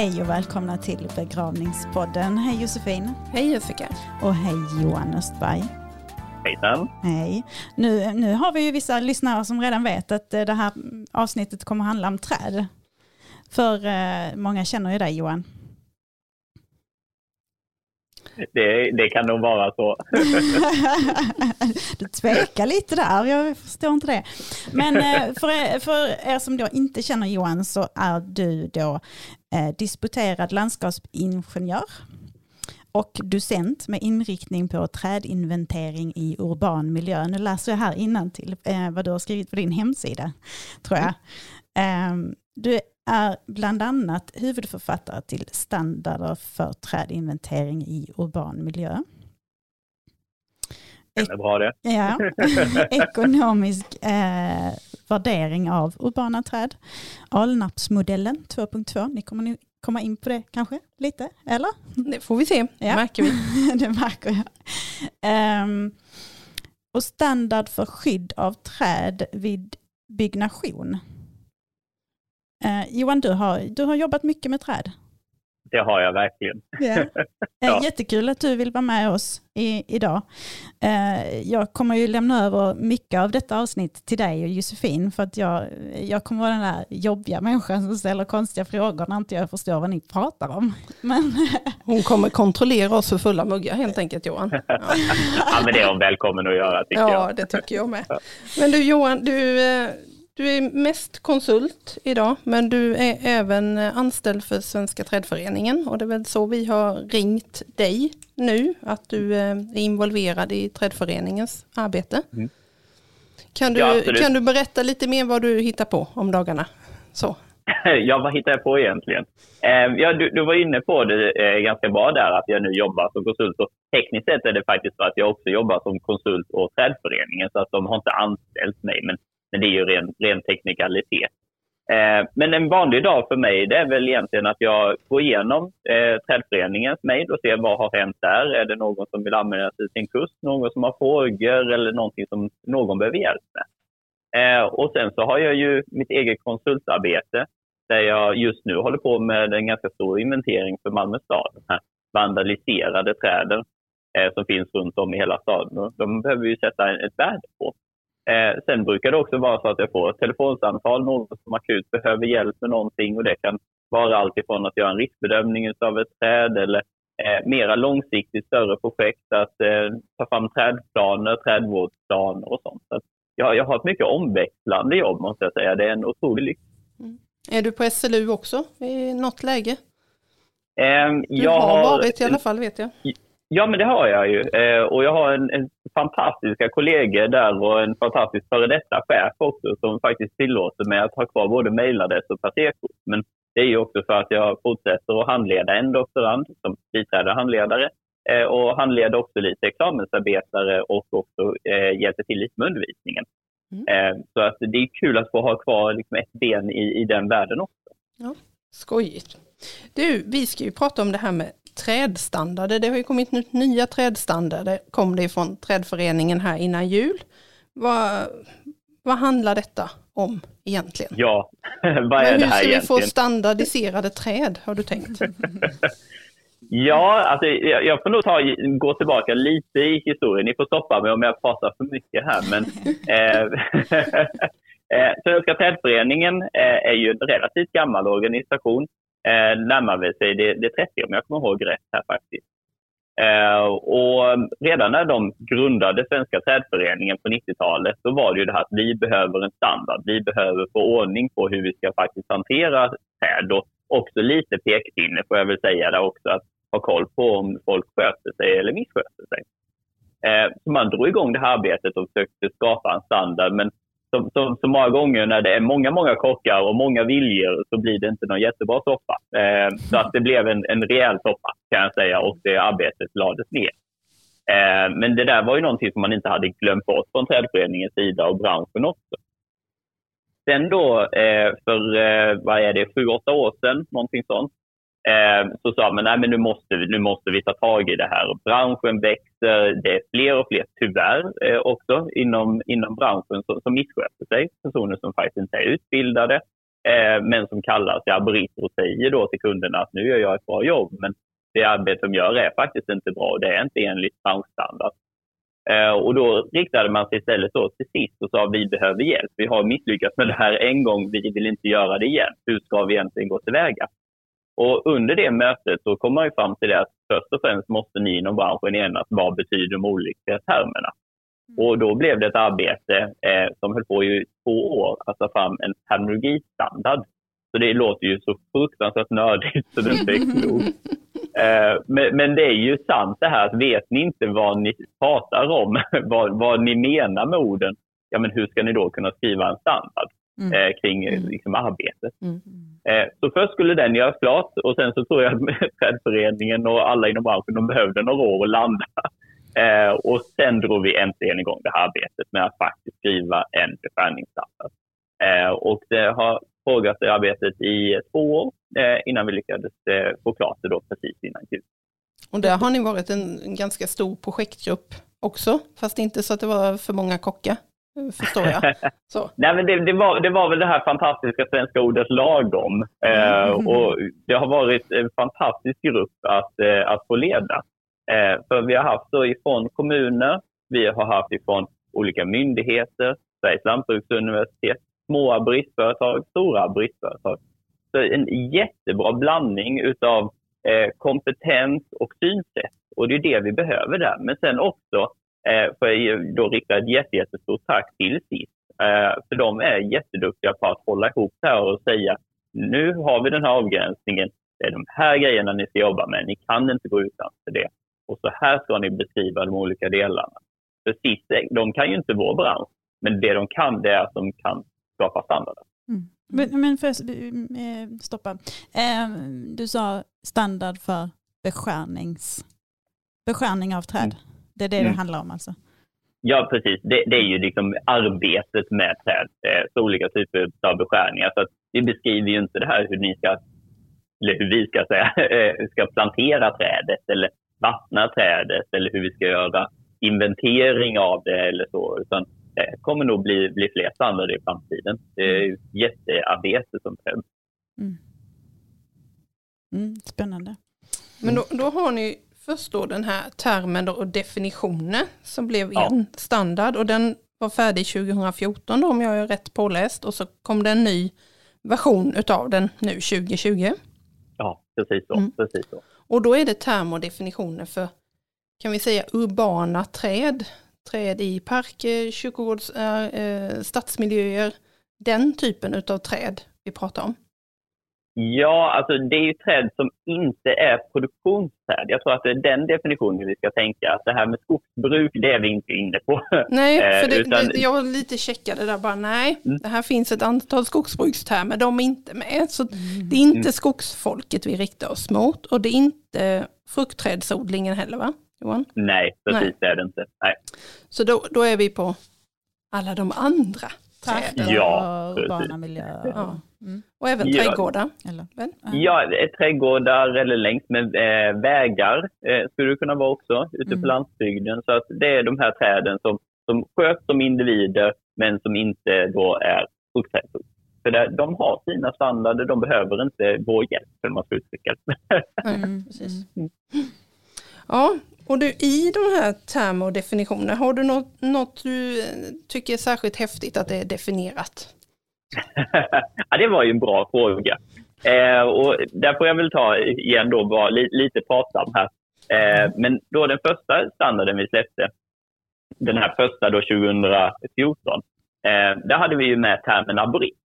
Hej och välkomna till begravningspodden. Hej Josefin. Hej Jessica. Och hej Johan Östberg. Hejsan. Hej. Nu, nu har vi ju vissa lyssnare som redan vet att eh, det här avsnittet kommer handla om träd. För eh, många känner ju dig Johan. Det, det, kan nog vara så. du tvekar lite där, jag förstår inte det. Men eh, för er, för er som då inte känner Johan så är du då eh, disputerad landskapsingenjör och docent med inriktning på trädinventering i urban miljö. Nu läser jag här till eh, vad du har skrivit på din hemsida, tror jag. Eh, du är bland annat huvudförfattare till standarder för trädinventering i urban miljö. Det är bra det. Ja. Ekonomisk eh, värdering av urbana träd. Alnapsmodellen 2.2. Ni kommer nu komma in på det kanske lite, eller? Det får vi se, det ja. märker vi. det märker jag. Um, och standard för skydd av träd vid byggnation. Uh, Johan, du har, du har jobbat mycket med träd. Det har jag verkligen. Yeah. ja. Jättekul att du vill vara med oss i, idag. Uh, jag kommer ju lämna över mycket av detta avsnitt till dig och Josefin för att jag, jag kommer vara den där jobbiga människan som ställer konstiga frågor när inte jag förstår vad ni pratar om. Men hon kommer kontrollera oss för fulla muggar helt enkelt Johan. Ja, ja men det är hon välkommen att göra tycker ja, jag. Ja, det tycker jag med. Men du Johan, du, eh, du är mest konsult idag, men du är även anställd för Svenska trädföreningen och det är väl så vi har ringt dig nu, att du eh, är involverad i trädföreningens arbete. Mm. Kan, du, ja, kan du berätta lite mer vad du hittar på om dagarna? Så. ja, vad hittar jag på egentligen? Eh, ja, du, du, var inne på det eh, ganska bra där, att jag nu jobbar som konsult. Och tekniskt sett är det faktiskt så att jag också jobbar som konsult åt Trädföreningen, så att de har inte anställt mig. Men men det är ju ren, ren teknikalitet. Eh, men en vanlig dag för mig det är väl egentligen att jag går igenom eh, trädföreningens mejl och ser vad har hänt där. Är det någon som vill använda sig sin kurs, någon som har frågor eller någonting som någon behöver hjälp med. Eh, och sen så har jag ju mitt eget konsultarbete där jag just nu håller på med en ganska stor inventering för Malmö stad. De här vandaliserade träden eh, som finns runt om i hela staden. De behöver vi sätta ett värde på. Eh, sen brukar det också vara så att jag får ett telefonsamtal, någon som akut behöver hjälp med någonting och det kan vara allt ifrån att göra en riskbedömning av ett träd eller eh, mera långsiktigt större projekt, att eh, ta fram trädplaner, trädvårdsplaner och sånt. Så jag, jag har ett mycket omväxlande jobb måste jag säga. Det är en otrolig lyx. Mm. Är du på SLU också i något läge? Eh, du har varit i alla fall vet jag. Ja, men det har jag ju. Eh, och jag har en, en fantastiska kollegor där och en fantastisk före detta chef också som faktiskt tillåter mig att ha kvar både mejladress och passerkort. Men det är ju också för att jag fortsätter att handleda en doktorand som biträdande handledare eh, och handleder också lite examensarbetare och också eh, hjälper till lite med undervisningen. Mm. Eh, så att det är kul att få ha kvar liksom ett ben i, i den världen också. Ja, skojigt. Du, vi ska ju prata om det här med trädstandarder. Det har ju kommit nya trädstandarder, kom det från trädföreningen här innan jul. Vad, vad handlar detta om egentligen? Ja, vad är Men det här egentligen? Hur ska vi få standardiserade träd, har du tänkt? ja, alltså, jag, jag får nog ta, gå tillbaka lite i historien. Ni får stoppa mig om jag pratar för mycket här. Men, eh, eh Svenska trädföreningen eh, är ju en relativt gammal organisation eh, närmar vi sig det, det 30 om jag kommer ihåg rätt här faktiskt. Eh, och redan när de grundade Svenska trädföreningen på 90-talet så var det ju det här att vi behöver en standard. Vi behöver få ordning på hur vi ska faktiskt hantera träd och också lite pekpinne får jag väl säga där också att ha koll på om folk sköter sig eller missköter sig. Eh, så man drog igång det här arbetet och försökte skapa en standard men så, som, så, många gånger när det är många, många kockar och många viljor så blir det inte någon jättebra soppa. Eh, så att det blev en, en rejäl soppa kan jag säga och det arbetet lades ner. Eh, men det där var ju någonting som man inte hade glömt bort från trädföreningens sida och branschen också. Sen då eh, för, eh, vad är det, sju, åtta år sedan, någonting sånt, Eh, så sa man att nu måste, vi, nu måste vi ta tag i det här. Branschen växer, det är fler och fler tyvärr eh, också inom, inom branschen som, som missköter sig. Personer som faktiskt inte är utbildade eh, men som kallar sig arborister och säger då till kunderna att nu gör jag ett bra jobb, men det arbete de gör är faktiskt inte bra och det är inte enligt branschstandard. Och då riktade man sig istället då till sist och sa vi behöver hjälp. Vi har misslyckats med det här en gång, vi vill inte göra det igen. Hur ska vi egentligen gå tillväga? Och under det mötet så kom man ju fram till det att först och främst måste ni inom branschen enas vad betyder de olika termerna. Och då blev det ett arbete eh, som höll på i två år att ta fram en terminologistandard. Så det låter ju så fruktansvärt nördigt så det inte är klokt. Eh, men, men, det är ju sant det här att vet ni inte vad ni pratar om, vad, vad ni menar med orden, ja men hur ska ni då kunna skriva en standard mm. eh, kring mm. liksom, arbetet? Mm. Eh, så först skulle den göras klart och sen så tror jag att trädföreningen och alla inom branschen de behövde några år att landa. Eh, och sen drog vi äntligen igång det här arbetet med att faktiskt skriva en beskärningsstandard. Eh, och det har pågått det arbetet i två år eh, innan vi lyckades eh, få klart det då precis innan jul. Och där har ni varit en ganska stor projektgrupp också, fast inte så att det var för många kockar, förstår jag. Så. Nej, men det, det, var, det var väl det här fantastiska svenska ordet lagom. Eh, mm. och det har varit en fantastisk grupp att, eh, att få leda. Eh, för vi har haft då ifrån kommuner, vi har haft ifrån olika myndigheter, Sveriges lantbruksuniversitet, små bristföretag, stora bristföretag. Så en jättebra blandning utav eh, kompetens och synsätt. Och det är det vi behöver där. Men sen också eh, får jag då rikta ett jättestort tack till SIS. Eh, för de är jätteduktiga på att hålla ihop det här och säga nu har vi den här avgränsningen. Det är de här grejerna ni ska jobba med. Ni kan inte gå utanför det. Och så här ska ni beskriva de olika delarna. För SIS, de kan ju inte vår bransch. Men det de kan, det är att de kan skapa standarder. Mm. Men, men för att eh, stoppa, eh, du sa standard för beskärnings, beskärning av träd. Mm. Det är det mm. det handlar om alltså? Ja, precis. Det, det, är ju liksom arbetet med träd. Eh, så olika typer av beskärningar. Så att vi beskriver ju inte det här hur ni ska, eller hur vi ska säga, ska plantera trädet eller vattna trädet eller hur vi ska göra inventering av det eller så. Utan det kommer nog bli, bli fler standarder i framtiden. Det är ett jättearbete som krävs. Mm. Mm, spännande. Men då, då, har ni först då den här termen och definitioner som blev ja. en standard och den var färdig 2014 då, om jag är rätt påläst och så kom det en ny version av den nu 2020. Ja, precis så. Mm. Precis så. Och då är det termer och definitioner för, kan vi säga, urbana träd träd i parker, kyrkogårds, äh, stadsmiljöer, den typen av träd vi pratar om? Ja, alltså det är ju träd som inte är produktionsträd. Jag tror att det är den definitionen vi ska tänka. Att det här med skogsbruk, det är vi inte inne på. Nej, för det, Utan... det, jag lite checkade där bara, nej, mm. det här finns ett antal skogsbrukstermer, de är inte med. Så mm. det är inte mm. skogsfolket vi riktar oss mot och det är inte fruktträdsodlingen heller va? Johan? Nej, precis Nej. det är det inte. Nej. Så då, då är vi på alla de andra träden? Ja, urbana miljöer. Ja. Mm. Och även ja. trädgårdar? Eller? Ja, trädgårdar eller längs med äh, vägar äh, skulle det kunna vara också, ute mm. på landsbygden. Så att det är de här träden som, som sköts som individer men som inte då är fruktträd. För det, de har sina standarder, de behöver inte vår hjälp, om man ska uttrycka det. Mm, precis. Mm. Ja, och du, i de här termer och definitioner, har du något, något du eh, tycker är särskilt häftigt att det är definierat? ja, det var ju en bra fråga. Eh, och där får jag väl ta igen då, vara li, lite pratsam här. Eh, men då den första standarden vi släppte, den här första då 2014, eh, där hade vi ju med termen abrit.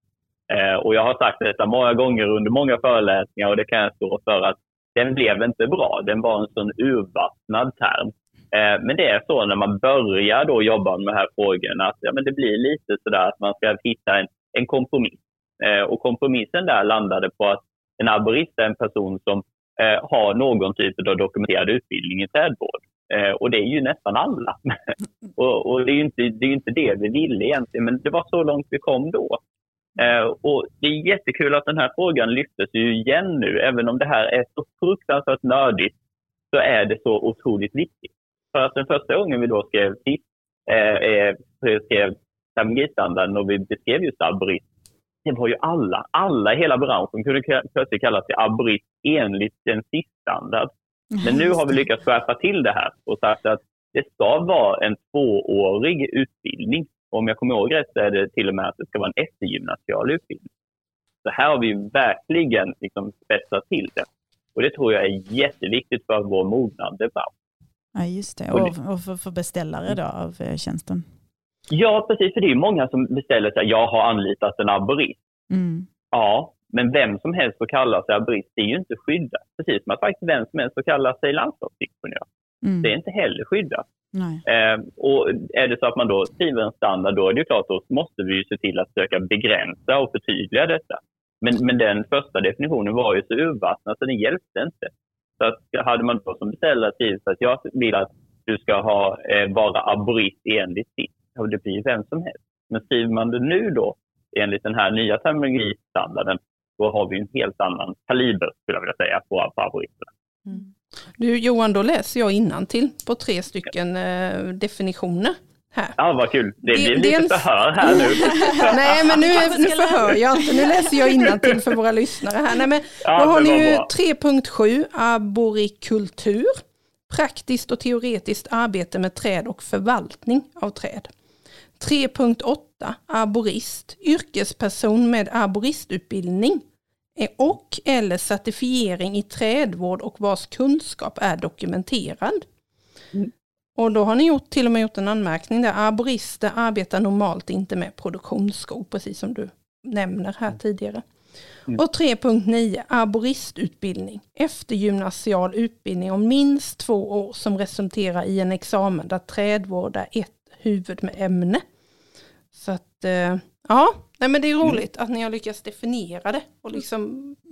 Eh, och jag har sagt detta många gånger under många föreläsningar och det kan jag stå för att den blev inte bra. Den var en sån urvattnad term. Eh, men det är så när man börjar då jobba med de här frågorna att ja, men det blir lite sådär att man ska hitta en, en kompromiss. Eh, och kompromissen där landade på att en arborist är en person som eh, har någon typ av dokumenterad utbildning i trädvård. Eh, och det är ju nästan alla. och, och, det är ju inte det, är inte det vi ville egentligen, men det var så långt vi kom då. Eh, och det är jättekul att den här frågan lyftes ju igen nu. Även om det här är så fruktansvärt nördigt så är det så otroligt viktigt. För att den första gången vi då skrev TIP, eh, eh, skrev terminologistandarden och vi beskrev just algoritm, det var ju alla, alla i hela branschen kunde plötsligt kalla sig arborist enligt en SIS-standard. Men nu har vi lyckats skärpa till det här och sagt att det ska vara en tvåårig utbildning. Om jag kommer ihåg rätt så är det till och med att det ska vara en eftergymnasial utbildning. Så här har vi verkligen liksom spetsat till det. Och det tror jag är jätteviktigt för vår mognande bransch. Ja, just det. Och, och för, för beställare då av eh, tjänsten? Ja, precis. För det är många som beställer sig, jag har anlitat en arborist. Mm. Ja, men vem som helst får kalla sig arborist, det är ju inte skyddat. Precis som att faktiskt vem som helst får kalla sig landskapsingenjör. Mm. Det är inte heller skyddat. Eh, och är det så att man då skriver en standard, då är det klart, då måste vi se till att försöka begränsa och förtydliga detta. Men, men den första definitionen var ju så urvattnad så den hjälpte inte. Så att hade man då som beställare skrivit att jag vill att du ska ha, eh, vara arborist enligt sitt, och det blir vem som helst. Men skriver man det nu då enligt den här nya terminologistandarden, då har vi en helt annan kaliber skulle jag vilja säga på, på arboristerna. Mm. Du Johan, då läser jag till på tre stycken eh, definitioner. Här. Ja, vad kul. Det blir lite Dels... förhör här nu. Nej, men nu, nu förhör jag inte. Nu läser jag till för våra lyssnare här. Nej, men ja, då har ni ju 3.7, arborikultur. Praktiskt och teoretiskt arbete med träd och förvaltning av träd. 3.8, arborist. Yrkesperson med arboristutbildning och eller certifiering i trädvård och vars kunskap är dokumenterad. Mm. Och då har ni gjort, till och med gjort en anmärkning där arborister arbetar normalt inte med produktionsskog, precis som du nämner här tidigare. Mm. Och 3.9 arboristutbildning, eftergymnasial utbildning om minst två år som resulterar i en examen där trädvård är ett huvudämne. Så att, eh, ja, Nej men det är mm. roligt mm. att ni har lyckats definiera det och liksom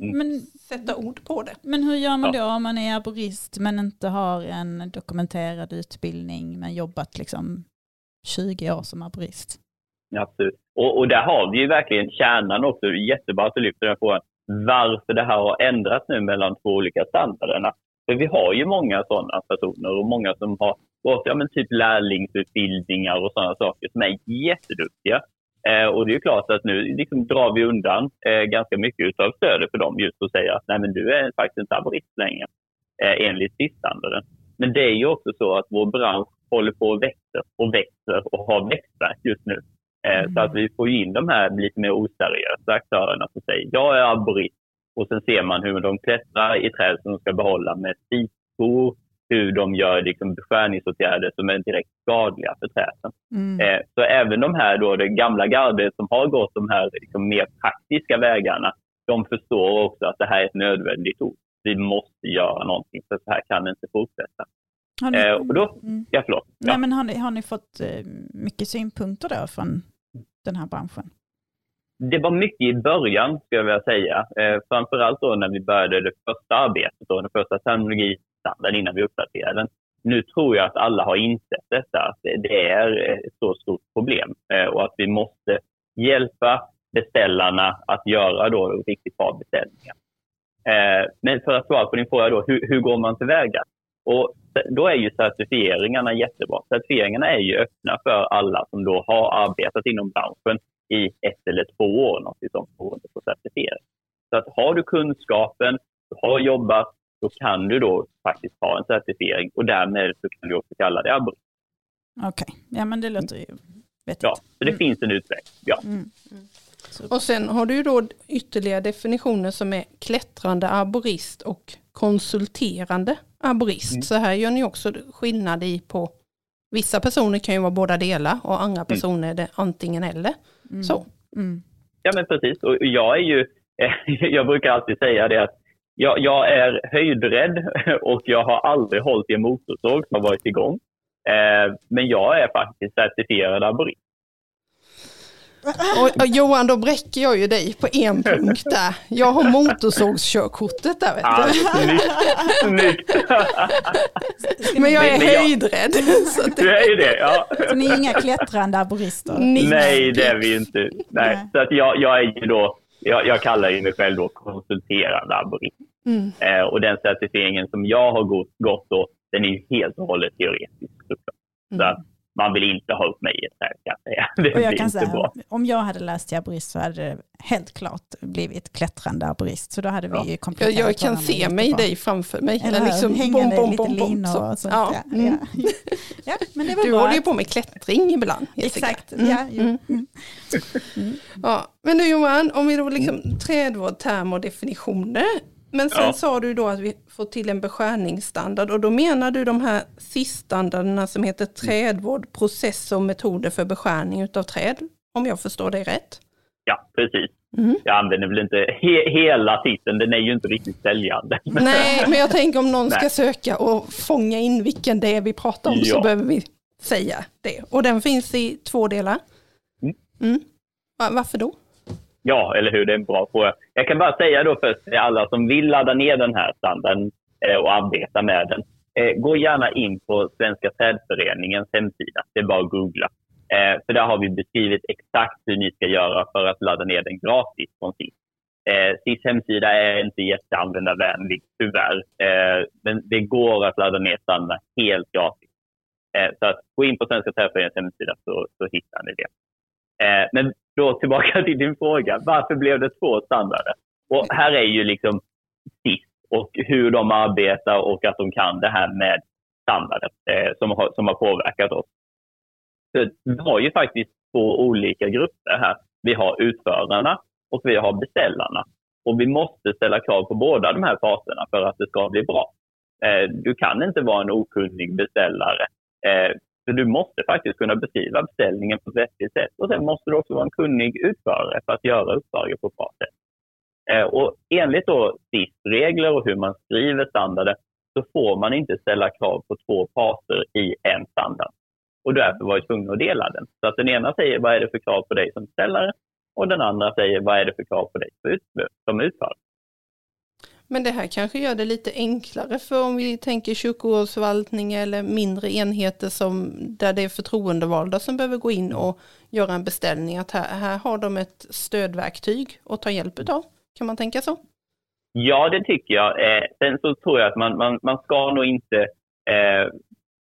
mm. sätta ord på det. Men hur gör man då om man är arborist men inte har en dokumenterad utbildning men jobbat liksom 20 år som arborist? Absolut. Och, och där har vi ju verkligen kärnan också. Jättebra att du lyfter den frågan. Varför det här har ändrats nu mellan två olika standarderna. För vi har ju många sådana personer och många som har gått ja, men typ lärlingsutbildningar och sådana saker som är jätteduktiga. Eh, och det är klart att nu liksom drar vi undan eh, ganska mycket av stödet för dem just att säga att nej men du är faktiskt inte arborist längre eh, enligt SIS-standarden. Men det är ju också så att vår bransch håller på och växer och växer och har växtverk just nu. Eh, mm. Så att vi får in de här lite mer oseriösa aktörerna som säger jag är arborist och sen ser man hur de klättrar i träd som de ska behålla med stickskor, hur de gör liksom beskärningsåtgärder som är direkt skadliga för träden. Mm. Eh, så även de här då, det gamla gardet som har gått de här liksom mer praktiska vägarna, de förstår också att det här är ett nödvändigt ord. Vi måste göra någonting, för så här kan det inte fortsätta. Ni, eh, och då, mm. ja, förlåt. Ja. Nej, men har, ni, har ni fått eh, mycket synpunkter då från den här branschen? Det var mycket i början, skulle jag vilja säga. Eh, framförallt då när vi började det första arbetet, då, den första terminologi standard innan vi uppdaterar den. Nu tror jag att alla har insett detta, att det är ett så stort problem eh, och att vi måste hjälpa beställarna att göra då riktigt bra beställningar. Eh, men för att svara på din fråga då, hur, hur går man tillväga? Och då är ju certifieringarna jättebra. Certifieringarna är ju öppna för alla som då har arbetat inom branschen i ett eller två år, något sånt, beroende på certifiering. Så att har du kunskapen, du har jobbat, då kan du då faktiskt ha en certifiering och därmed så kan du också kalla det abort. Okej, okay. ja men det låter ju vettigt. Ja, så det mm. finns en utväg. Ja. Mm. Mm. Och sen har du ju då ytterligare definitioner som är klättrande arborist och konsulterande arborist. Mm. Så här gör ni också skillnad i på Vissa personer kan ju vara båda delar och andra mm. personer är det antingen eller. Mm. Så. Ja men precis och jag är ju, jag brukar alltid säga det att jag, jag, är höjdrädd och jag har aldrig hållit i en motorsåg som har varit igång. Eh, men jag är faktiskt certifierad arborist. Och, och, Johan, då bräcker jag ju dig på en punkt där. Jag har motorsågskörkortet där vet du. snyggt, snyggt. Men jag är men, höjdrädd. Så det... Du är ju det, ja. Så ni är inga klättrande arborister? Nej, det är vi inte. Nej. Nej. Så att jag, jag är ju då jag, jag kallar ju mig själv då konsulterande arborist. Mm. Eh, och den certifieringen som jag har gått, gått då, den är ju helt och hållet teoretisk såklart. Mm. Så man vill inte ha upp mig i ett träd jag säga. Det och jag kan säga, bra. om jag hade läst till arborist så hade det helt klart blivit klättrande arborist. Så då hade Ja. vi ju Jag, kompletterat jag kan se mig jättebra. dig framför mig. Eller hur? liksom Hängande bom, bom, lite bom, linor så. och sånt. Ja. Ja. Mm. Ja. ja, men det var Du bra. håller ju på med klättring ibland. Jessica. Exakt, Mm, ja. Mm. Mm. Ja, men du Johan, om vi då liksom trädvård, termer och definitioner. Men sen Ja. sa du då att vi får till en beskärningsstandard och då menar du de här SIS-standarderna som heter trädvård, process och metoder för beskärning utav träd. Om jag förstår dig rätt. Ja, precis. Mm. Jag använder väl inte he hela titeln, den är ju inte riktigt säljande. Nej, men jag tänker om någon ska Nej. söka och fånga in vilken det är vi pratar om så Ja. behöver vi säga det. Och den finns i två delar. Mm. Mm. Va- Varför då? Ja, eller hur? Det är en bra fråga. Jag kan bara säga då först till alla som vill ladda ner den här standarden eh, och arbeta med den. Eh, gå gärna in på Svenska trädföreningens hemsida. Det är bara att googla. Eh, för där har vi beskrivit exakt hur ni ska göra för att ladda ner den gratis från SIS. SIS hemsida är inte jätteanvändarvänlig, tyvärr. Men det går att ladda ner standarden helt gratis. Så att gå in på Svenska trädföreningens hemsida så, så hittar ni det. Eh, men då tillbaka till din fråga. Varför blev det två standarder? Och här är ju liksom SIS och hur de arbetar och att de kan det här med standarder eh, som, har, som har påverkat oss. Så vi har ju faktiskt två olika grupper här. Vi har utförarna och vi har beställarna. Och vi måste ställa krav på båda de här parterna för att det ska bli bra. Eh, du kan inte vara en okunnig beställare. Eh, så du måste faktiskt kunna beskriva beställningen på ett vettigt sätt. Och sen måste du också vara en kunnig utförare för att göra uppdraget på ett bra sätt. Eh, och enligt då SIS-regler och hur man skriver standarder så får man inte ställa krav på två parter i en standard. Och därför var jag tvungen att dela den. Så att den ena säger vad är det för krav på dig som beställare och den andra säger vad är det för krav på dig som utförare. Men det här kanske gör det lite enklare för om vi tänker kyrkogårdsförvaltning eller mindre enheter som där det är förtroendevalda som behöver gå in och göra en beställning. Att här, här har de ett stödverktyg att ta hjälp av. Kan man tänka så? Ja, det tycker jag. Eh, sen så tror jag att man, man, man ska nog inte eh,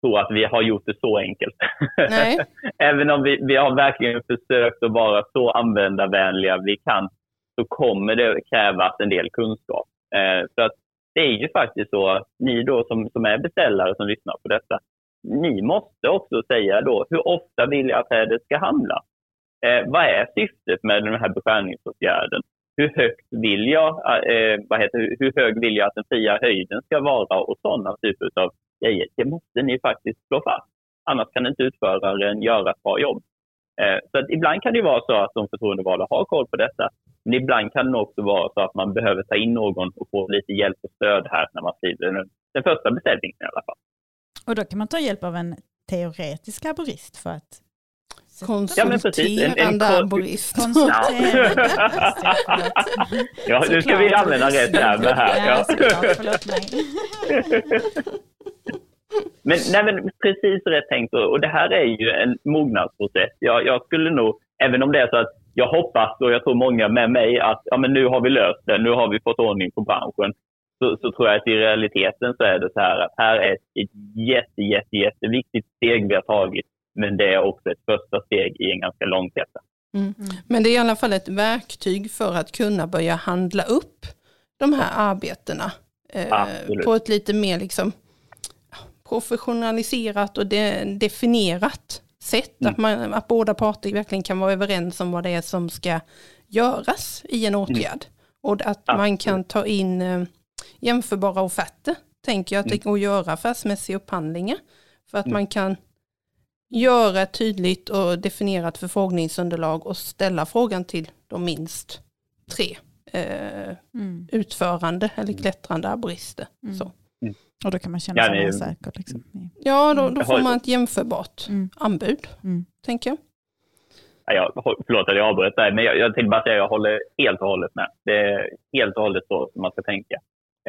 tro att vi har gjort det så enkelt. Nej. Även om vi, vi har verkligen försökt att vara så användarvänliga vi kan så kommer det krävas en del kunskap. Eh, så att det är ju faktiskt så att ni då som, som är beställare som lyssnar på detta, ni måste också säga då hur ofta vill jag att trädet ska handla? Eh, vad är syftet med den här beskärningsåtgärden? Hur högt vill jag, eh, vad heter, hur hög vill jag att den fria höjden ska vara och sådana typer av grejer. Det måste ni faktiskt slå fast. Annars kan inte utföraren göra ett bra jobb. Eh, så att ibland kan det vara så att de förtroendevalda har koll på detta. Men ibland kan det också vara så att man behöver ta in någon och få lite hjälp och stöd här när man skriver den, den första beställningen i alla fall. Och då kan man ta hjälp av en teoretisk arborist för att Ja, men precis. En- en Konsulterande kon- arborist. Ja, nu ska vi använda rätt termer här. Ja, Ja. såklart. Förlåt mig. Men, nej, men precis rätt tänkt. Och det här är ju en mognadsprocess. Jag, jag skulle nog, även om det är så att jag hoppas och jag tror många med mig att ja, men nu har vi löst det, nu har vi fått ordning på branschen. Så, så tror jag att i realiteten så är det så här att här är ett jätte, jätte, jätteviktigt steg vi har tagit. Men det är också ett första steg i en ganska lång resa. Men det är i alla fall ett verktyg för att kunna börja handla upp de här arbetena eh, på ett lite mer liksom professionaliserat och de, definierat sätt. Mm. Att, man, att båda parter verkligen kan vara överens om vad det är som ska göras i en åtgärd. Och att man Absolut. kan ta in eh, jämförbara offerter. Tänker jag att det går att göra affärsmässiga upphandlingar. För att Mm. man kan göra ett tydligt och definierat förfrågningsunderlag och ställa frågan till de minst tre eh, Mm. utförande eller klättrande arborister. Mm. Så. Och då kan man känna Ja, sig det- mer säker. Liksom. Ja, då, då får man ett jämförbart Mm. anbud, Mm. tänker jag. Ja, jag, förlåt att jag avbröt där, men jag, jag tänkte bara säga att jag håller helt och hållet med. Det är helt och hållet så som man ska tänka.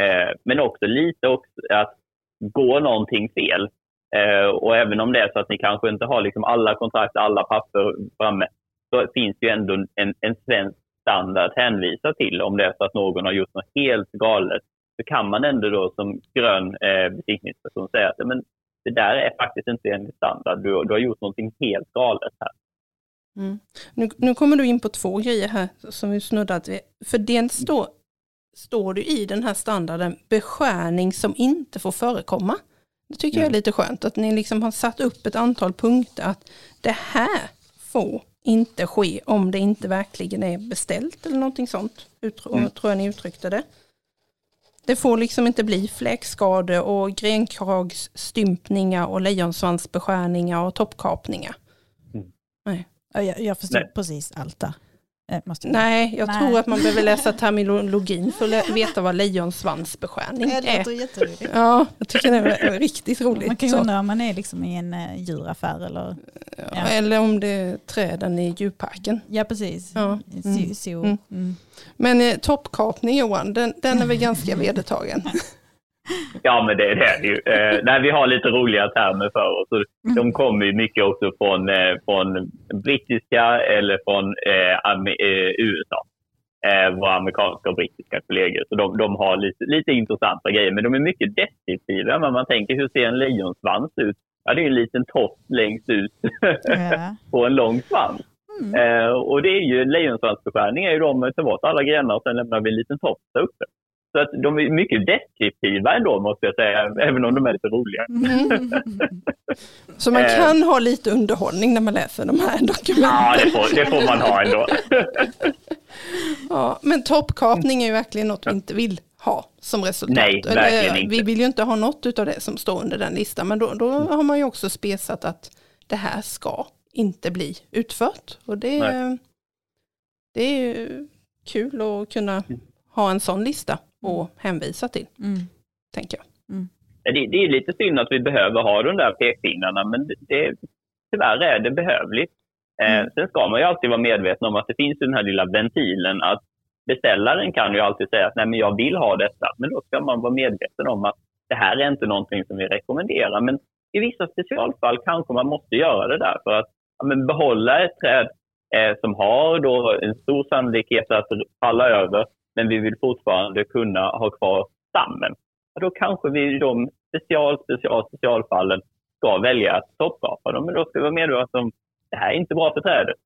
Eh, men också lite också att gå någonting fel. Eh, och även om det är så att ni kanske inte har liksom alla kontrakt, alla papper framme, så finns det ju ändå en, en svensk standard att hänvisa till. Om det är så att någon har gjort något helt galet, så kan man ändå då som grön eh, besiktningsperson säga att men, det där är faktiskt inte enligt standard. Du, du har gjort någonting helt galet här. Mm. Nu, nu kommer du in på två grejer här som vi snuddat vid. För dels då står det i den här standarden beskärning som inte får förekomma. Det tycker jag är lite skönt att ni liksom har satt upp ett antal punkter att det här får inte ske om det inte verkligen är beställt eller någonting sånt. Ut, Mm. Tror jag ni uttryckte det. Det får liksom inte bli fläkskador och grenkragsstympningar och lejonsvansbeskärningar och toppkapningar. Ja, Jag, jag förstår Nej. precis allt där. Eh. Nej, jag Nej. tror att man behöver läsa terminologin för att veta vad lejonsvansbeskärning Nej, det är. låter jätteroligt. Ja, jag tycker det är riktigt roligt. Man kan ju undra om man är liksom i en eh, djuraffär eller... Ja, Eller om det är träden i djurparken. Ja, precis. Ja. Mm. Mm. mm. Men eh, toppkapning Johan, den, den är väl ganska vedertagen. Ja, men det är det ju. Eh, nej, vi har lite roliga termer för oss. Och De kommer ju mycket också från, eh, från brittiska eller från eh, eh, USA. Eh, våra amerikanska och brittiska kollegor. Så de, de har lite, lite intressanta grejer, men de är mycket deskriptiva. Men man tänker, hur ser en lejonsvans ut? Ja, det är en liten topp längst ut på en lång svans. Mm. Eh, och det är ju lejonsvansbeskärning är ju de tar bort alla grenar och sen lämnar vi en liten topp där uppe. Så att de är mycket deskriptiva ändå måste jag säga, även om de är lite roliga. Så man Eh. kan ha lite underhållning när man läser de här dokumenten. Ja, det får, det får man ha ändå. Ja, men toppkapning är ju verkligen något vi inte vill ha som resultat. Nej, verkligen inte. Vi vill ju inte ha något av det som står under den listan, men då, då har man ju också spesat att det här ska inte bli utfört. Och det, det är ju kul att kunna ha en sån lista och hänvisa till, Mm. tänker jag. Det, det är lite synd att vi behöver ha de där pekpinnarna, men det, det, tyvärr är det behövligt. Eh, sen ska man ju alltid vara medveten om att det finns den här lilla ventilen att beställaren kan ju alltid säga att nej men jag vill ha detta. Men då ska man vara medveten om att det här är inte någonting som vi rekommenderar. Men i vissa specialfall kanske man måste göra det där för att ja, men behålla ett träd eh, som har då en stor sannolikhet att falla över men vi vill fortfarande kunna ha kvar stammen. Ja, Då kanske vi i de special, special, specialfallen ska välja att toppkapa dem. Men då ska vi vara medvetna om det här är inte bra för trädet.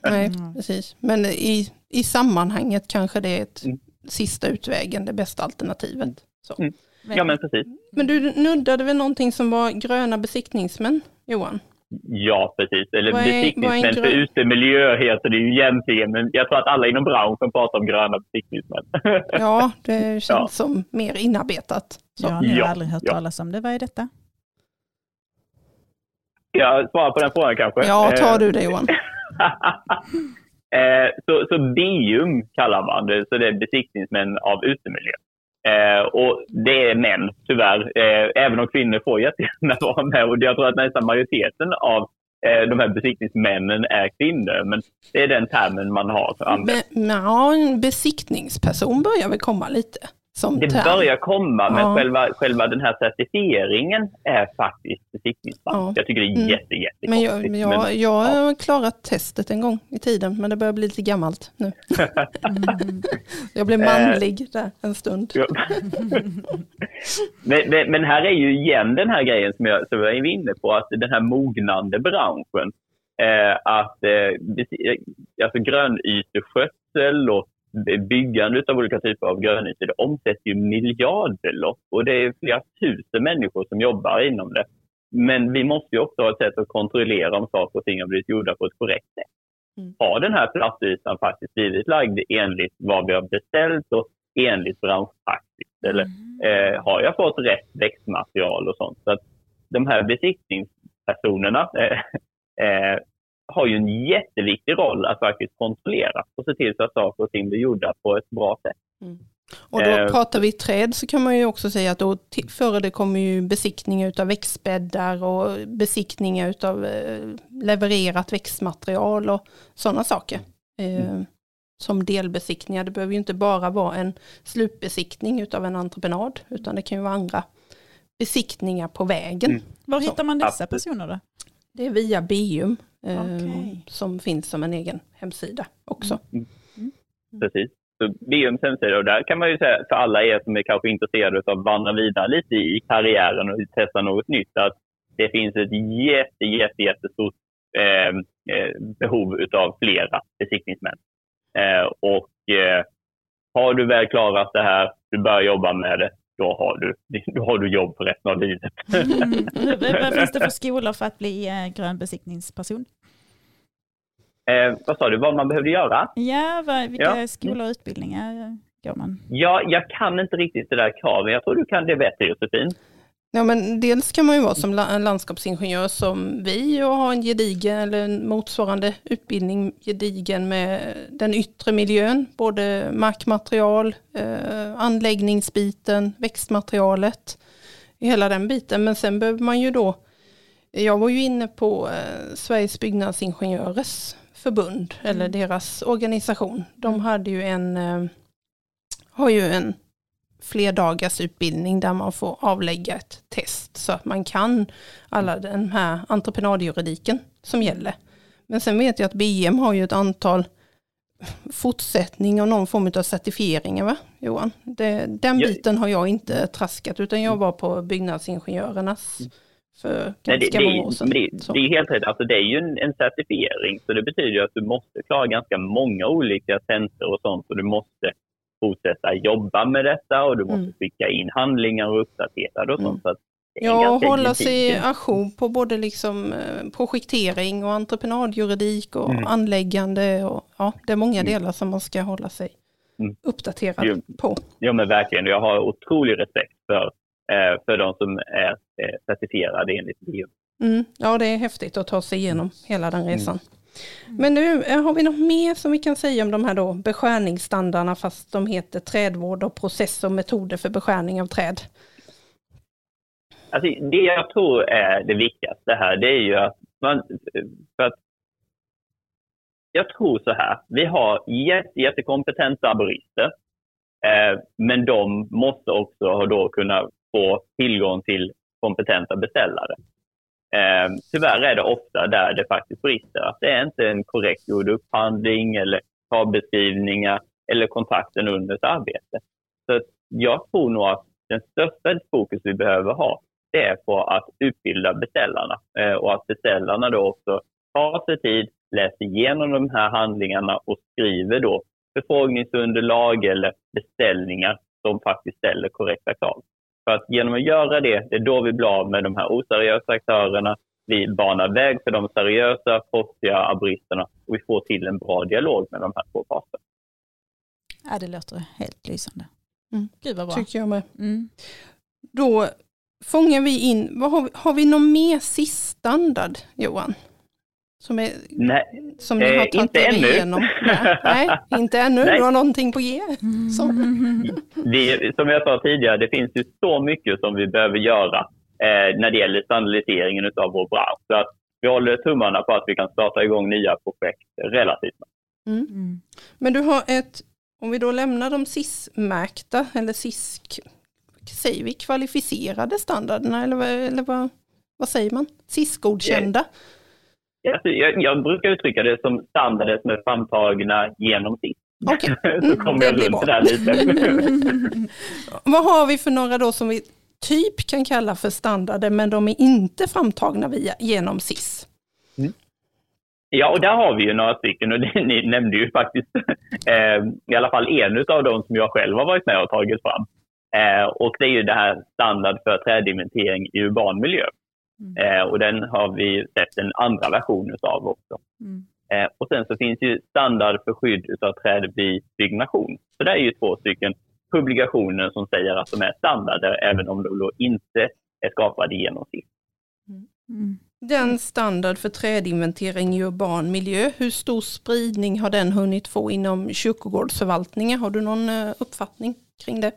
Nej, Mm. precis. Men i, i sammanhanget kanske det är ett Mm. sista utvägen, det bästa alternativet. Så. Mm. ja, men precis. Men du nuddade väl någonting som var gröna besiktningsmän, Johan? Ja, precis. Eller besiktningsmän för utemiljö heter det ju egentligen. Men jag tror att alla inom branschen pratar om gröna besiktningsmän. Ja, det känns Ja. som mer inarbetat. Så. Ja, ni har Ja, aldrig hört ja. talas om det. Vad är detta? jag svarar på den frågan kanske. Ja, tar Eh, du det Johan? eh, så, så BIUM kallar man det, så det är besiktningsmän av utemiljö. Eh, och det är män, tyvärr. Eh, även om kvinnor får jättegärna vara med. Och jag tror att nästan majoriteten av eh, de här besiktningsmännen är kvinnor. Men det är den termen man har. Men, men, ja, en besiktningsperson börjar väl komma lite som Det term. börjar komma, men Ja. själva, själva den här certifieringen är faktiskt besiktningsman. Ja. Jag tycker det är Mm. jätte. Men jag, men jag, Men- jag har klarat testet en gång i tiden, men det börjar bli lite gammalt nu. Mm. Jag blev manlig där en stund. Men, men, här är ju igen den här grejen som jag, som jag är inne på, att den här mognande branschen, eh, att eh, eh, alltså grönyteskötsel och byggande av olika typer av grönytor, det omsätter ju miljardbelopp och det är flera tusen människor som jobbar inom det. Men vi måste ju också ha ett sätt att kontrollera om saker och ting har blivit gjorda på ett korrekt sätt. Mm. Har den här plastytan faktiskt blivit lagd enligt vad vi har beställt och enligt branschpraxis? Eller eh, har jag fått rätt växtmaterial och sånt? Så att de här besiktningspersonerna eh, eh, har ju en jätteviktig roll att faktiskt kontrollera och se till så att saker och ting blir gjorda på ett bra sätt. Och då Eh, pratar vi träd så kan man ju också säga att då ti- före det kommer ju besiktningar utav växtbäddar och besiktningar utav eh, levererat växtmaterial och sådana saker. Eh, som delbesiktningar. Det behöver ju inte bara vara en slutbesiktning utav en entreprenad utan det kan ju vara andra besiktningar på vägen. Mm. Var hittar man dessa personer då? Det är via BIUM eh, Okej. som finns som en egen hemsida också. Precis. Så BIUMs hemsida, och där kan man ju säga för alla er som är kanske intresserade av att vandra vidare lite i karriären och testa något nytt, att det finns ett jätte, jätte, jättestort eh, eh behov av flera besiktningsmän. Eh, och har du väl klarat det här, du börjar jobba med det, då har du, då har du jobb för resten av livet. Mm. Vad finns det för skolor för att bli grön besiktningsperson? Eh, vad sa du, vad man behövde göra? Ja, vad, vilka ja. skolor och utbildningar går man? Ja, jag kan inte riktigt det där kravet. Jag tror du kan det bättre Josefin. Ja, men dels kan man ju vara som landskapsingenjör som vi och ha en gedigen eller en motsvarande utbildning gedigen med den yttre miljön, både markmaterial, eh, anläggningsbiten, växtmaterialet, hela den biten. Men sen behöver man ju då, jag var ju inne på eh, Sveriges byggnadsingenjörers förbund eller mm. deras organisation. De mm. hade ju en, eh, har ju en flerdagars utbildning där man får avlägga ett test så att man kan alla den här entreprenadjuridiken som gäller. Men sen vet jag att BM har ju ett antal fortsättning och någon form av certifieringar va Johan? Det, den biten har jag inte traskat utan jag var på byggnadsingenjörernas för ganska Nej, det, många år sedan. Det, det, är helt rätt, alltså det är ju en, en certifiering så det betyder att du måste klara ganska många olika tentor och sånt och du måste fortsätta jobba med detta och du måste mm. skicka in handlingar och uppdatera och sånt. Mm. Så ja, och hålla sig ajour på både liksom eh, projektering och entreprenadjuridik och mm. anläggande. Och, ja, det är många mm. delar som man ska hålla sig mm. uppdaterad jo, på. Ja, men verkligen. Jag har otrolig respekt för, eh, för de som är eh, certifierade enligt EU. Mm. Ja, det är häftigt att ta sig igenom hela den resan. Mm. Men nu, eh, har vi något mer som vi kan säga om de här då beskärningsstandarderna fast de heter trädvård och process och metoder för beskärning av träd? Alltså, det jag tror är det viktigaste här det är ju att man, för att jag tror så här, vi har jätte, jättekompetenta arborister eh, men de måste också då kunna få tillgång till kompetenta beställare. Eh, tyvärr är det ofta där det faktiskt brister. Att det är inte en korrekt gjord upphandling eller kravbeskrivningar eller kontakten under ett arbete. Så jag tror nog att den största fokus vi behöver ha det är på att utbilda beställarna eh, och att beställarna då också tar sig tid, läser igenom de här handlingarna och skriver då förfrågningsunderlag eller beställningar som faktiskt ställer korrekta krav. För att genom att göra det, det är då vi blir av med de här oseriösa aktörerna. Vi banar väg för de seriösa, proffsiga arboristerna och vi får till en bra dialog med de här två parterna. Ja, det låter helt lysande. Mm. Gud vad bra. Tycker jag med. Mm. Då fångar vi in, vad har, vi, har vi någon mer SIS-standard Johan? Som, är, Nej, som ni har eh, tagit inte ännu. igenom? Nej, nej, inte ännu. Nej. Du har någonting på G? Som. Vi, som jag sa tidigare, det finns ju så mycket som vi behöver göra eh, när det gäller standardiseringen av vår bransch. Så att vi håller tummarna på att vi kan starta igång nya projekt relativt snabbt. Mm. Mm. Men du har ett, om vi då lämnar de SIS-märkta eller SIS, säger vi kvalificerade standarderna eller, eller vad, vad säger man? SIS-godkända? Yeah. Alltså, jag, jag, brukar uttrycka det som standarder som är framtagna genom sitt. Okay. så mm, kommer jag runt det där lite. Vad har vi för några då som vi typ kan kalla för standarder men de är inte framtagna via, genom SIS? Mm. Ja, och där har vi ju några stycken och det, ni nämnde ju faktiskt eh, i alla fall en av dem som jag själv har varit med och tagit fram. Eh, och det är ju det här standard för trädinventering i urban miljö. Mm. Eh, och den har vi sett en andra version av också. Mm. Eh, och sen så finns ju standard för skydd av träd vid byggnation. Så det är ju två stycken publikationer som säger att de är standarder även om de då inte är skapade genom SIF. Mm. mm. Den standard för trädinventering i urban miljö, hur stor spridning har den hunnit få inom kyrkogårdsförvaltningen? Har du någon eh, uppfattning kring det?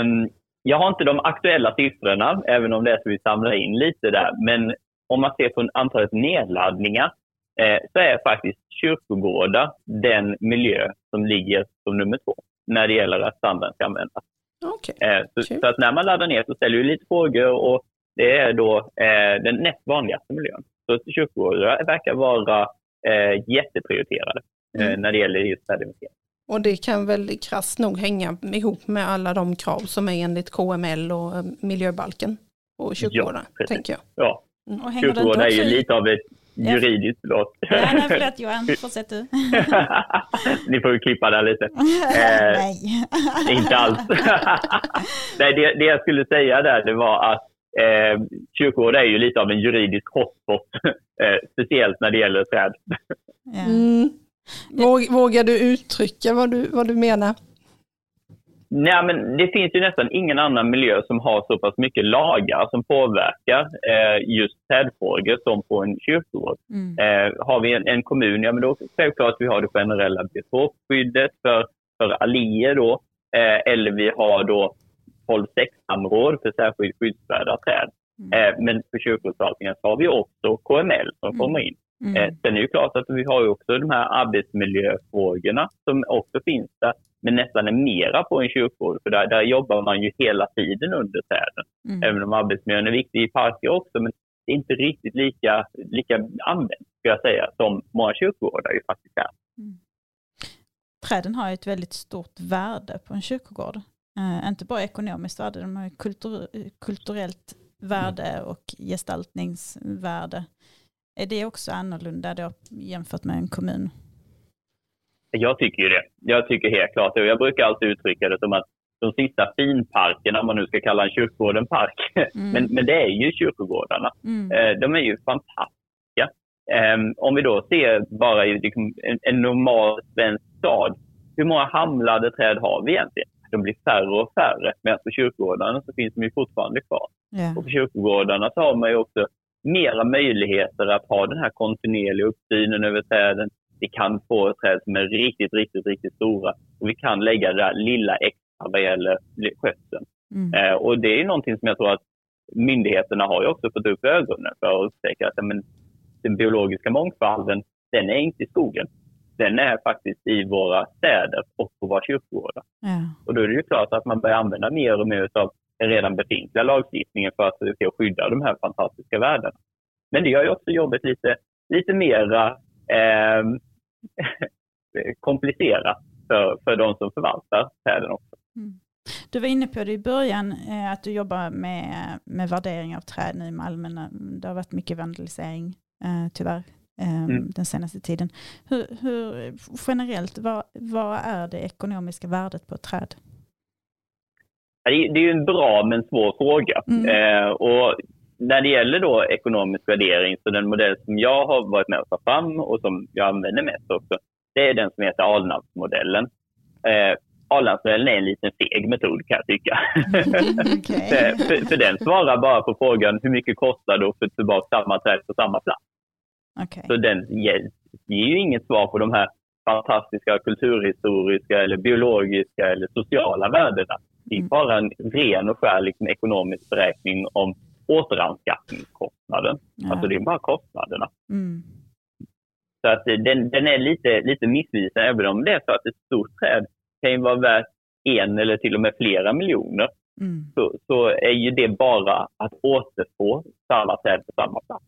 Um, jag har inte de aktuella siffrorna, även om det är så vi samlar in lite där. Men om man ser på antalet nedladdningar eh, så är faktiskt kyrkogårdar den miljö som ligger som nummer två när det gäller att standarden ska användas. Okay. Eh, så, okay. så, att när man laddar ner så ställer du lite frågor och det är då eh, den näst vanligaste miljön. Så kyrkogårdar verkar vara eh, jätteprioriterade eh, mm. när det gäller just certifiering. Och det kan väl krasst nog hänga ihop med alla de krav som är enligt KML och eh, miljöbalken och kyrkogårdar, ja, tänker jag. Ja, mm. kyrkogårdar är ju lite av ett juridiskt, förlåt. Ja, nej, förlåt Johan, fortsätt du. Ni får ju klippa där lite. Eh, nej. inte alls. nej, det, det, jag skulle säga där det var att eh, kyrkogård är ju lite av en juridisk hotspot, eh, speciellt när det gäller träd. Ja. Mm. Vågar du uttrycka vad du, vad du menar? Nej, men det finns ju nästan ingen annan miljö som har så pass mycket lagar som påverkar eh, just trädfrågor som på en kyrkogård. Mm. Eh, har vi en, en, kommun, ja men då självklart vi har det generella biotopskyddet för, för allier då, eh, eller vi har då 12-6-samråd för särskilt skyddsvärda träd. Mm. Eh, men för kyrkogårdsförvaltningen har vi också KML som mm. kommer in. Mm. Eh, sen är det ju klart att vi har också de här arbetsmiljöfrågorna som också finns där, men nästan är mera på en kyrkogård, för där, där jobbar man ju hela tiden under träden. Mm. Även om arbetsmiljön är viktig i parker också, men det är inte riktigt lika, lika använt, ska jag säga, som många kyrkogårdar ju faktiskt är. Mm. Träden har ett väldigt stort värde på en kyrkogård. Uh, inte bara ekonomiskt värde, de har kultur, kulturellt värde och gestaltningsvärde. Är det också annorlunda då jämfört med en kommun? Jag tycker ju det. Jag tycker helt klart det. Jag brukar alltid uttrycka det som att de sista finparkerna, om man nu ska kalla en kyrkogård en park, mm. men, men det är ju kyrkogårdarna. Mm. Eh, de är ju fantastiska. Ehm, om vi då ser bara i liksom en, en normal svensk stad, hur många hamlade träd har vi egentligen? De blir färre och färre, medan på kyrkogårdarna så finns de ju fortfarande kvar. Yeah. Och på kyrkogårdarna så har man ju också mera möjligheter att ha den här kontinuerliga uppsynen över träden. Vi kan få träd som är riktigt, riktigt, riktigt stora och vi kan lägga det där lilla extra vad gäller skötseln. Mm. Eh, och det är någonting som jag tror att myndigheterna har ju också fått upp ögonen för att upptäcka att men, den biologiska mångfalden, den är inte i skogen. Den är faktiskt i våra städer och på våra kyrkogårdar. Mm. Och då är det ju klart att man börjar använda mer och mer av den redan befintliga lagstiftningen för att skydda de här fantastiska värdena. Men det gör ju också jobbet lite, lite mera eh, komplicerat för, för de som förvaltar träden också. Mm. Du var inne på det i början, eh, att du jobbar med, med värdering av träd nu i Malmö. Det har varit mycket vandalisering, eh, tyvärr, eh, mm. den senaste tiden. Hur, hur, generellt, vad, vad är det ekonomiska värdet på ett träd? Det är ju en bra men svår fråga. Mm. Eh, och när det gäller då ekonomisk värdering, så den modell som jag har varit med att ta fram och som jag använder mest också, det är den som heter Alnavsmodellen. Eh, Alnavsmodellen är en liten feg metod kan jag tycka. Okay. för, för, den svarar bara på frågan hur mycket kostar det att få tillbaka samma träd på samma plats. Okay. Så den ger, ger ju inget svar på de här fantastiska kulturhistoriska eller biologiska eller sociala värdena. Det är mm. bara en ren och skär liksom, ekonomisk beräkning om återanskaffningskostnaden. Ja. Alltså det är bara kostnaderna. Mm. Så att den, den är lite, lite missvisande, även om det är så att ett stort träd kan ju vara värt en eller till och med flera miljoner. Mm. Så, så är ju det bara att återfå samma träd på samma plats.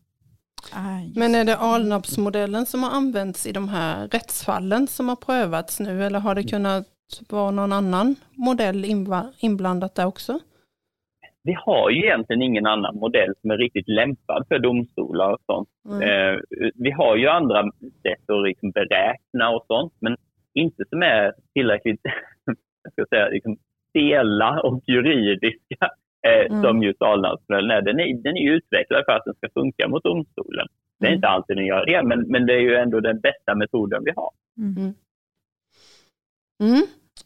Men är det Alnarpsmodellen som har använts i de här rättsfallen som har prövats nu eller har det kunnat vara någon annan modell inblandat där också? Vi har ju egentligen ingen annan modell som är riktigt lämpad för domstolar och sånt. Mm. Eh, vi har ju andra sätt att liksom beräkna och sånt, men inte som är tillräckligt jag ska säga, liksom, stela och juridiska eh, mm. som just Alnarpsmodellen är. Den, är. den är utvecklad för att den ska funka mot domstolen. Det är mm. inte alltid den gör det, men, men det är ju ändå den bästa metoden vi har. Mm.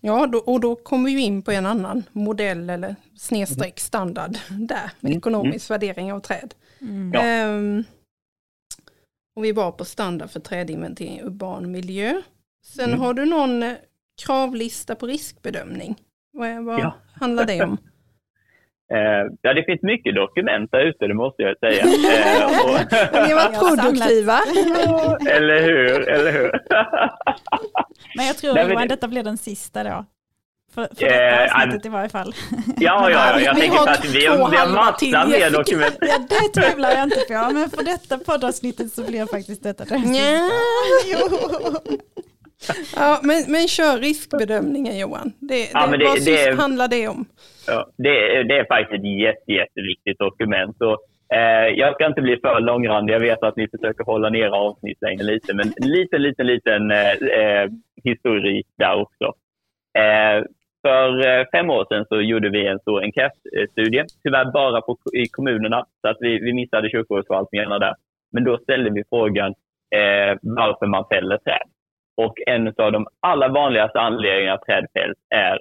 Mm. Ja, då, och då kommer vi in på en annan modell eller snedstreck standard där, med mm. ekonomisk mm. värdering av träd. Mm. Ja. Um, och vi var på standard för trädinventering i urban miljö. Sen mm. har du någon kravlista på riskbedömning. Vad, vad ja. handlar det om? Eh, ja, det finns mycket dokument där ute, det måste jag säga. Eh, och... Ni var produktiva. eller hur, eller hur. Men jag tror Nej, Johan, detta blir den sista då. För, för eh, avsnittet i varje fall. Ja, ja, ja jag tänker att vi, vi har massor med dokument. Ja, det tvivlar jag inte på, men för detta poddavsnittet så blir faktiskt detta det sista. Ja, men, men kör riskbedömningen Johan. Det, ja, det, vad det, handlar det om? Ja, det, det är faktiskt ett jätte, jätteviktigt dokument. Och Eh, jag ska inte bli för långrandig. Jag vet att ni försöker hålla ner avsnittslängden lite, men en liten, liten, liten eh, eh, historik där också. Eh, för eh, fem år sedan så gjorde vi en stor enkätstudie, tyvärr bara på, i kommunerna, så att vi, vi missade kyrkogårdsförvaltningarna där. Men då ställde vi frågan eh, varför man fäller träd. Och en av de allra vanligaste anledningarna att träd fälls är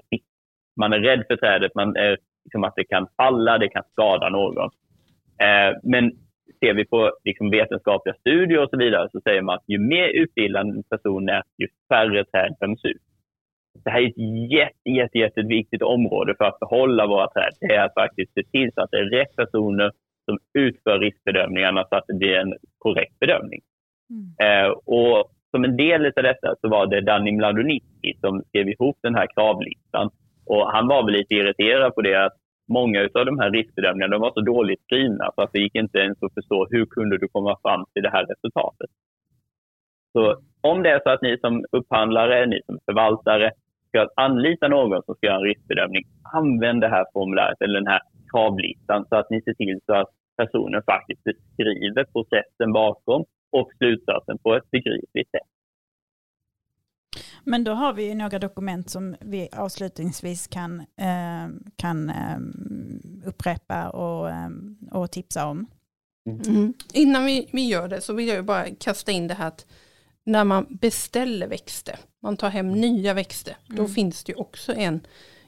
man är rädd för trädet, man är liksom att det kan falla, det kan skada någon. Eh, men ser vi på liksom vetenskapliga studier och så vidare så säger man att ju mer utbildad en person är, ju färre träd döms ut. Det här är ett jätte, jätte, jätteviktigt område för att behålla våra träd. Det är att faktiskt se till så att det är rätt personer som utför riskbedömningarna så att det blir en korrekt bedömning. Mm. Eh, och som en del av detta så var det Danny Mladonitsky som skrev ihop den här kravlistan. Och han var väl lite irriterad på det att många av de här riskbedömningarna de var så dåligt skrivna så att det gick inte ens att förstå hur kunde du komma fram till det här resultatet. Så om det är så att ni som upphandlare, ni som förvaltare ska anlita någon som ska göra en riskbedömning, använd det här formuläret eller den här kravlistan så att ni ser till så att personen faktiskt beskriver processen bakom och slutsatsen på ett begripligt sätt. Men då har vi några dokument som vi avslutningsvis kan, eh, kan eh, upprepa och, eh, och tipsa om. Mm. Innan vi, vi gör det så vill jag bara kasta in det här att när man beställer växter, man tar hem nya växter, mm. då finns det ju också en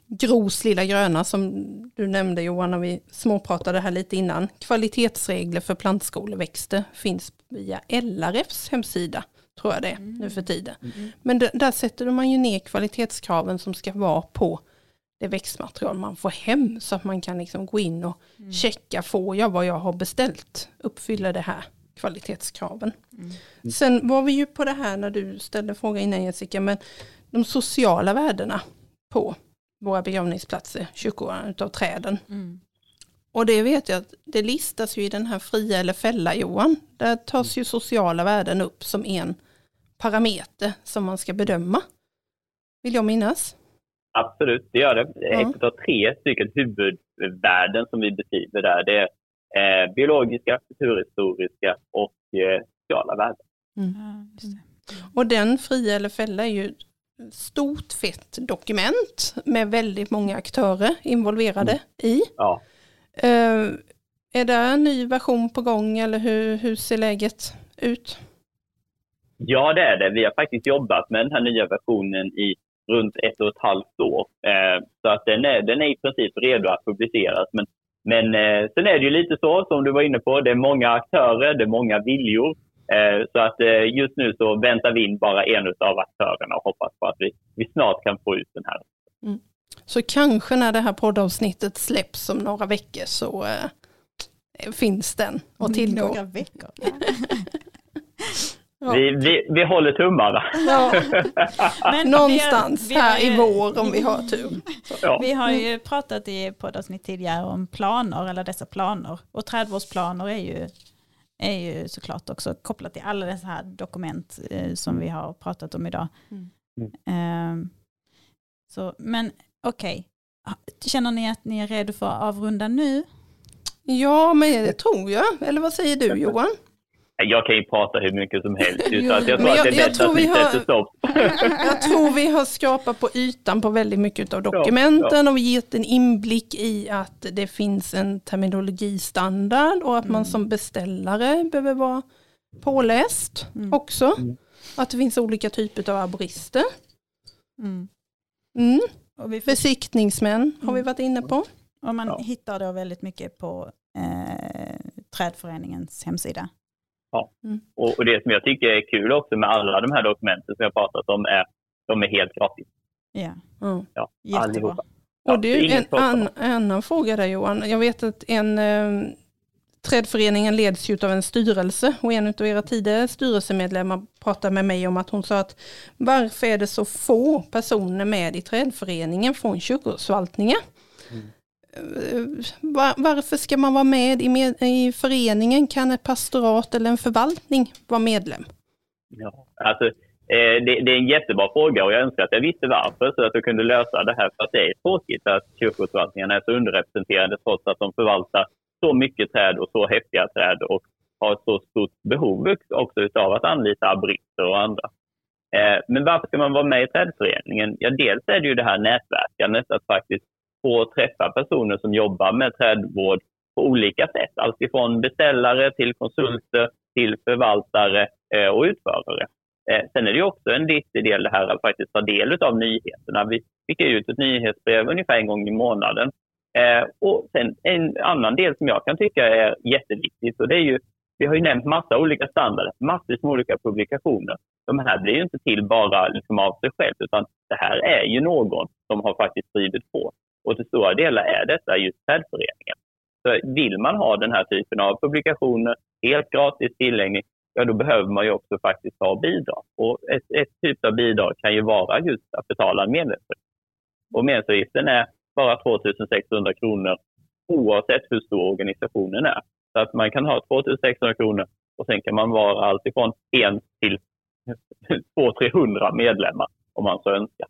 Gros lilla gröna som du nämnde Johan när vi småpratade här lite innan. Kvalitetsregler för plantskoleväxter finns via LRFs hemsida tror jag det är mm. nu för tiden. Mm. Men där sätter man ju ner kvalitetskraven som ska vara på det växtmaterial man får hem så att man kan liksom gå in och mm. checka, får jag vad jag har beställt? Uppfyller det här kvalitetskraven? Mm. Sen var vi ju på det här när du ställde frågan innan Jessica, men de sociala värdena på våra begravningsplatser, kyrkogårdarna utav träden. Mm. Och det vet jag att det listas ju i den här fria eller fälla Johan. Där tas ju sociala värden upp som en parameter som man ska bedöma. Vill jag minnas. Absolut, det gör det. Ja. Ett av tre stycken huvudvärden som vi beskriver där. Det är eh, biologiska, kulturhistoriska och eh, sociala värden. Mm. Och den fria eller fälla är ju stort fett dokument med väldigt många aktörer involverade mm. i. Ja. Uh, är det en ny version på gång eller hur, hur ser läget ut? Ja, det är det. Vi har faktiskt jobbat med den här nya versionen i runt ett och ett halvt år. Eh, så att den är, den är i princip redo att publiceras. Men, men eh, sen är det ju lite så, som du var inne på, det är många aktörer, det är många viljor. Eh, så att eh, just nu så väntar vi in bara en av aktörerna och hoppas på att vi, vi snart kan få ut den här. Mm. Så kanske när det här poddavsnittet släpps om några veckor så eh, finns den att tillgå. Några veckor? Ja. Vi, vi, vi håller tummarna. Ja. Men Någonstans vi har, vi har, här i vår om vi har tur. Ja. Vi har ju pratat i poddavsnitt tidigare om planer, eller dessa planer. Och trädvårdsplaner är ju, är ju såklart också kopplat till alla dessa här dokument eh, som vi har pratat om idag. Mm. Eh, så, men okej, okay. känner ni att ni är redo för att avrunda nu? Ja, men det tror jag. Eller vad säger du Johan? Jag kan ju prata hur mycket som helst. jo, jag tror jag, att det är bäst att vi sätter stopp. jag tror vi har skrapat på ytan på väldigt mycket av dokumenten ja, ja. och gett en inblick i att det finns en terminologistandard och att mm. man som beställare behöver vara påläst mm. också. Mm. Att det finns olika typer av arborister. Mm. Mm. Får... Besiktningsmän har vi mm. varit inne på. Och man ja. hittar då väldigt mycket på eh, Trädföreningens hemsida. Ja. Mm. Och, och, det som jag tycker är kul också med alla de här dokumenten som jag pratat om är de är helt gratis. Ja, mm. ja Jättebra. Ja, och är en an, annan fråga där Johan. Jag vet att en eh, Trädföreningen leds ju av en styrelse och en av era tidigare styrelsemedlemmar pratade med mig om att hon sa att varför är det så få personer med i Trädföreningen från kyrkosförvaltningen? Eh, Var, varför ska man vara med i, med i föreningen? Kan ett pastorat eller en förvaltning vara medlem? Ja, alltså, eh, det, det, är en jättebra fråga och jag önskar att jag visste varför så att jag kunde lösa det här. För att det är tråkigt att kyrkoförvaltningarna är så underrepresenterade trots att de förvaltar så mycket träd och så häftiga träd och har så stort behov också utav att anlita arborister och andra. Eh, men varför ska man vara med i trädföreningen? Ja, dels är det ju det här nätverkandet, att faktiskt få träffa personer som jobbar med trädvård på olika sätt. Alltifrån beställare till konsulter till förvaltare eh, och utförare. Eh, sen är det också en viktig del det här att faktiskt ta del av nyheterna. Vi skickar ut ett nyhetsbrev ungefär en gång i månaden. Eh, och sen en annan del som jag kan tycka är jätteviktigt och det är ju vi har ju nämnt massa olika standarder, massvis med olika publikationer. De här blir ju inte till bara liksom av sig själv, utan det här är ju någon som har faktiskt drivit på. Och till stora delar är detta just trädföreningen. Så vill man ha den här typen av publikationer helt gratis tillgänglig, ja då behöver man ju också faktiskt ha bidrag. Och ett, ett typ av bidrag kan ju vara just att betala en medlemsavgift. Och medlemsavgiften är bara 2600 kronor oavsett hur stor organisationen är. Så att man kan ha 2600 kronor och sen kan man vara alltifrån en till 200-300 medlemmar om man så önskar.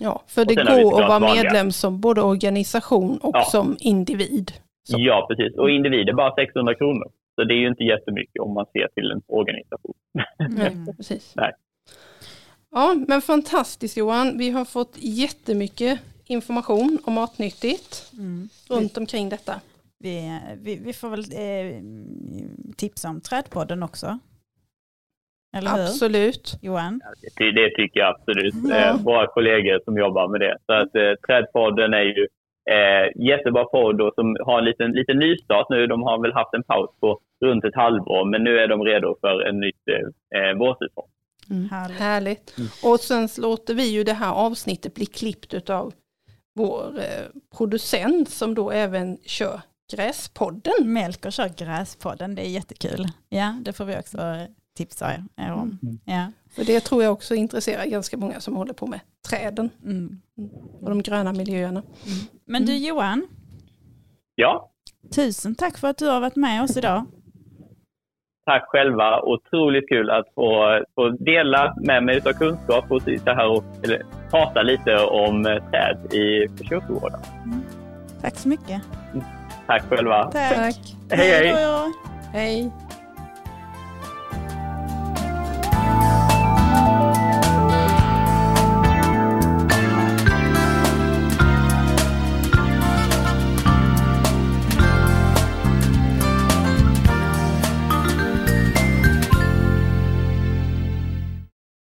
Ja, för det går att vara vanliga. medlem som både organisation och ja. som individ. Så. Ja, precis. Och individ är bara 600 kronor. Så det är ju inte jättemycket om man ser till en organisation. Mm, precis. Nej. Ja, men fantastiskt Johan. Vi har fått jättemycket information om Matnyttigt mm. runt omkring detta. Vi, vi, vi får väl eh, tipsa om Trädpodden också. Eller hur? Absolut. Johan? Det, det tycker jag absolut. Eh, våra kollegor som jobbar med det. Så att, eh, Trädpodden är ju eh, jättebra podd och som har en liten, liten nystart nu. De har väl haft en paus på runt ett halvår men nu är de redo för en nytt eh, vårsäsong. Mm. Härligt. Härligt. Mm. Och sen låter vi ju det här avsnittet bli klippt av vår eh, producent som då även kör Gräspodden. Melker kör Gräspodden, det är jättekul. Ja, det får vi också tipsa er om. Mm. Ja. För det tror jag också intresserar ganska många som håller på med träden mm. och de gröna miljöerna. Mm. Men du Johan? Ja? Tusen tack för att du har varit med oss idag. Tack själva. Otroligt kul att få, få dela med mig av kunskap och sitta här och eller, prata lite om träd i kyrkogården. Mm. Tack så mycket. Tack själva. Tack. Tack. Hej, hej. Hej.